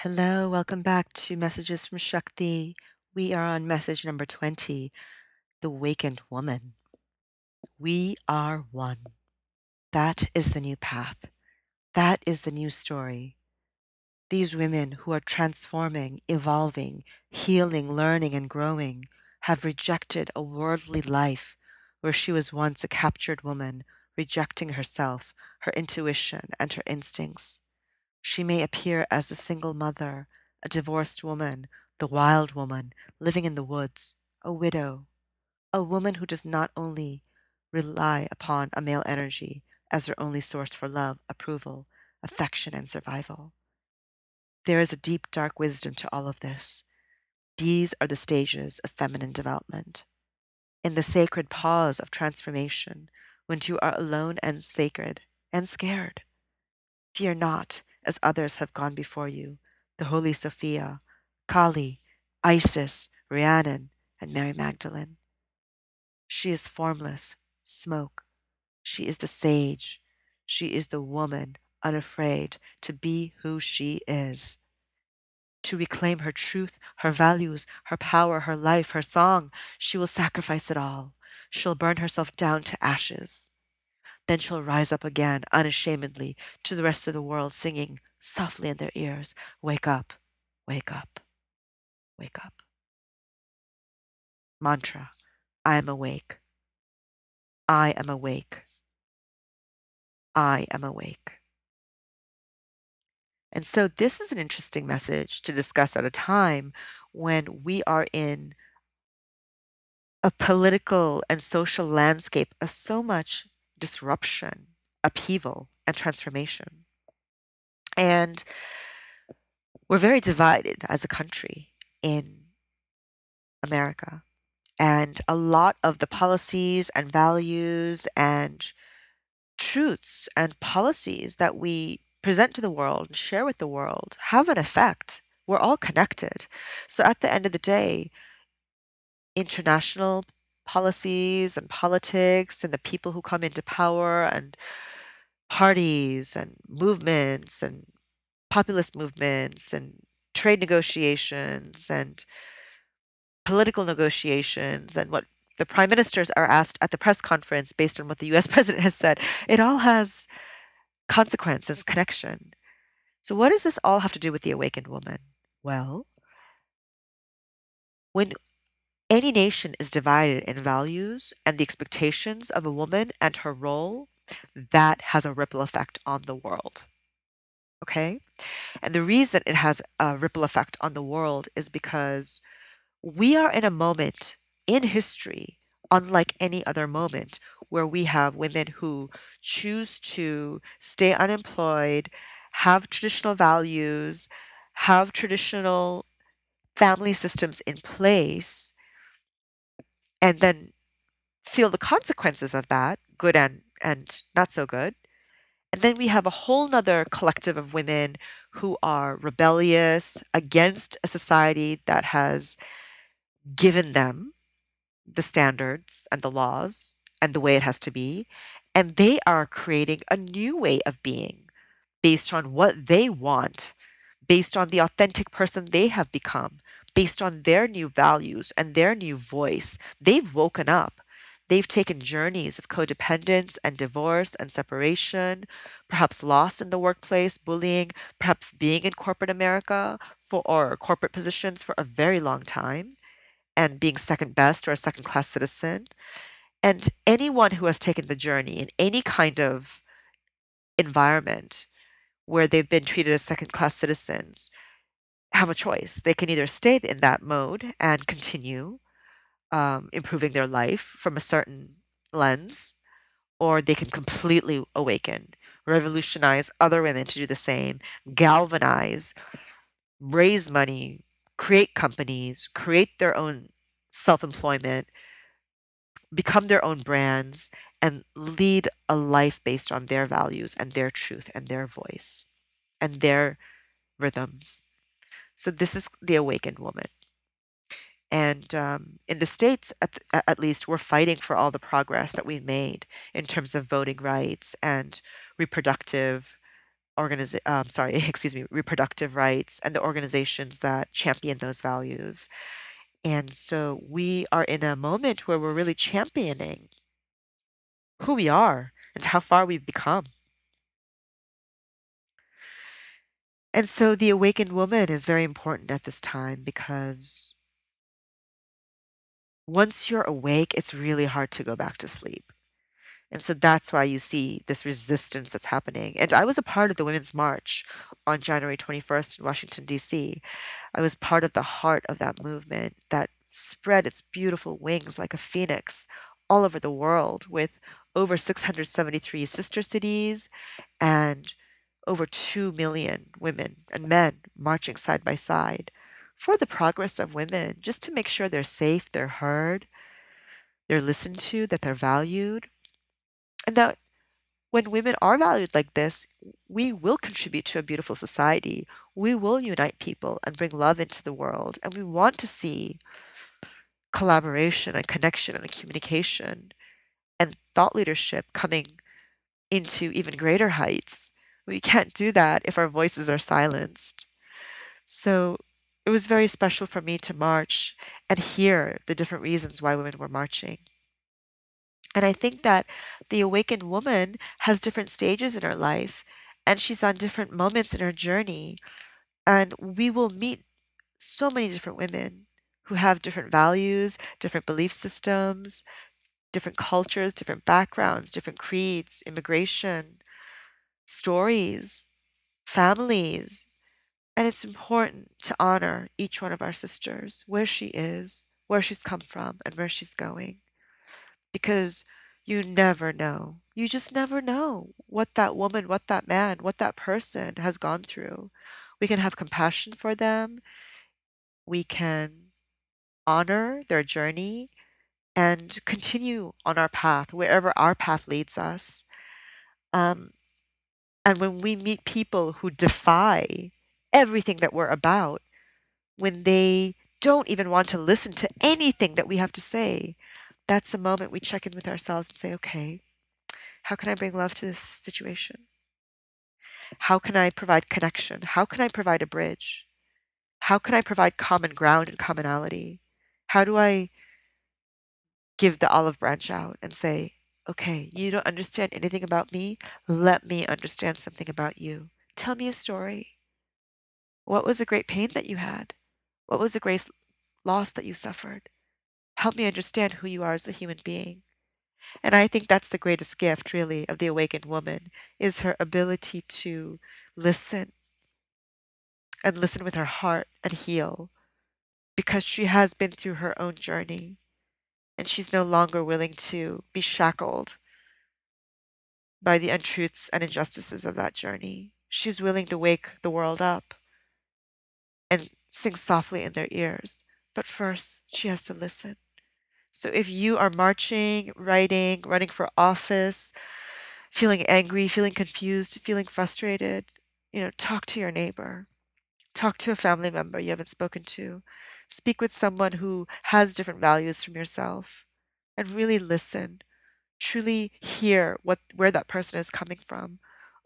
Hello, welcome back to Messages from Shakti. We are on message number 20 The Wakened Woman. We are one. That is the new path. That is the new story. These women who are transforming, evolving, healing, learning, and growing have rejected a worldly life where she was once a captured woman, rejecting herself, her intuition, and her instincts. She may appear as the single mother, a divorced woman, the wild woman living in the woods, a widow, a woman who does not only rely upon a male energy as her only source for love, approval, affection, and survival. There is a deep, dark wisdom to all of this. These are the stages of feminine development. In the sacred pause of transformation, when you are alone and sacred and scared, fear not, as others have gone before you the Holy Sophia, Kali, Isis, Rhiannon, and Mary Magdalene. She is formless, smoke. She is the sage. She is the woman unafraid to be who she is. To reclaim her truth, her values, her power, her life, her song, she will sacrifice it all. She'll burn herself down to ashes. Then she'll rise up again unashamedly to the rest of the world, singing softly in their ears Wake up, wake up, wake up. Mantra I am awake. I am awake. I am awake. And so, this is an interesting message to discuss at a time when we are in a political and social landscape of so much disruption, upheaval, and transformation. And we're very divided as a country in America. And a lot of the policies and values and truths and policies that we present to the world and share with the world have an effect. We're all connected. So at the end of the day, international policies and politics and the people who come into power and parties and movements and populist movements and trade negotiations and political negotiations and what the prime ministers are asked at the press conference based on what the US president has said, it all has consequences, connection. So, what does this all have to do with the awakened woman? Well, when any nation is divided in values and the expectations of a woman and her role, that has a ripple effect on the world. Okay? And the reason it has a ripple effect on the world is because we are in a moment in history, unlike any other moment, where we have women who choose to stay unemployed, have traditional values, have traditional family systems in place, and then feel the consequences of that, good and, and not so good. And then we have a whole nother collective of women who are rebellious against a society that has given them the standards and the laws and the way it has to be. And they are creating a new way of being based on what they want, based on the authentic person they have become, based on their new values and their new voice. They've woken up. They've taken journeys of codependence and divorce and separation, perhaps loss in the workplace, bullying, perhaps being in corporate America for or corporate positions for a very long time and being second best or a second class citizen. And anyone who has taken the journey in any kind of environment where they've been treated as second class citizens have a choice. They can either stay in that mode and continue um, improving their life from a certain lens, or they can completely awaken revolutionize other women to do the same, galvanize, raise money, create companies, create their own self employment, become their own brands, and lead a life based on their values and their truth and their voice and their rhythms. So, this is the awakened woman. And um, in the States, at, at least, we're fighting for all the progress that we've made in terms of voting rights and reproductive organiz- um, sorry, excuse me, reproductive rights and the organizations that champion those values. And so we are in a moment where we're really championing who we are and how far we've become. And so the awakened woman is very important at this time because once you're awake, it's really hard to go back to sleep. And so that's why you see this resistance that's happening. And I was a part of the Women's March on January 21st in Washington, D.C. I was part of the heart of that movement that spread its beautiful wings like a phoenix all over the world with over 673 sister cities and over 2 million women and men marching side by side for the progress of women, just to make sure they're safe, they're heard, they're listened to, that they're valued, and that when women are valued like this, we will contribute to a beautiful society. We will unite people and bring love into the world. And we want to see collaboration and connection and communication and thought leadership coming into even greater heights. We can't do that if our voices are silenced. So it was very special for me to march and hear the different reasons why women were marching. And I think that the awakened woman has different stages in her life and she's on different moments in her journey. And we will meet so many different women who have different values, different belief systems, different cultures, different backgrounds, different creeds, immigration, stories, families, and it's important to honor each one of our sisters, where she is, where she's come from, and where she's going. Because you never know. You just never know what that woman, what that man, what that person has gone through. We can have compassion for them. We can honor their journey and continue on our path, wherever our path leads us. Um, and when we meet people who defy everything that we're about when they don't even want to listen to anything that we have to say. That's a moment we check in with ourselves and say, okay, how can I bring love to this situation? How can I provide connection? How can I provide a bridge? How can I provide common ground and commonality? How do I give the olive branch out and say, okay, you don't understand anything about me. Let me understand something about you. Tell me a story. What was the great pain that you had? What was the great loss that you suffered? Help me understand who you are as a human being. And I think that's the greatest gift, really, of the awakened woman is her ability to listen and listen with her heart and heal because she has been through her own journey and she's no longer willing to be shackled by the untruths and injustices of that journey. She's willing to wake the world up and sing softly in their ears. But first, she has to listen. So if you are marching, writing, running for office, feeling angry, feeling confused, feeling frustrated, you know, talk to your neighbor. Talk to a family member you haven't spoken to. Speak with someone who has different values from yourself and really listen. Truly hear what where that person is coming from.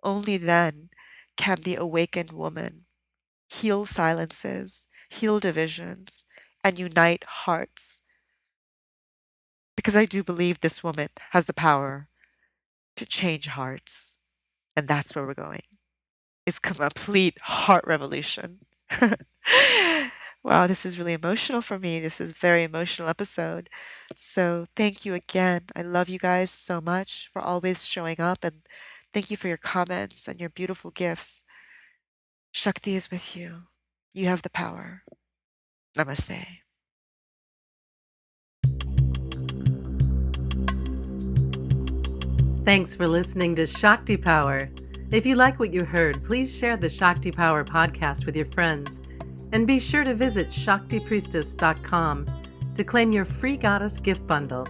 Only then can the awakened woman heal silences, heal divisions, and unite hearts. Because I do believe this woman has the power to change hearts. And that's where we're going. It's complete heart revolution. wow, this is really emotional for me. This is a very emotional episode. So thank you again. I love you guys so much for always showing up and thank you for your comments and your beautiful gifts. Shakti is with you. You have the power. Namaste. Thanks for listening to Shakti Power. If you like what you heard, please share the Shakti Power podcast with your friends. And be sure to visit ShaktiPriestess.com to claim your free goddess gift bundle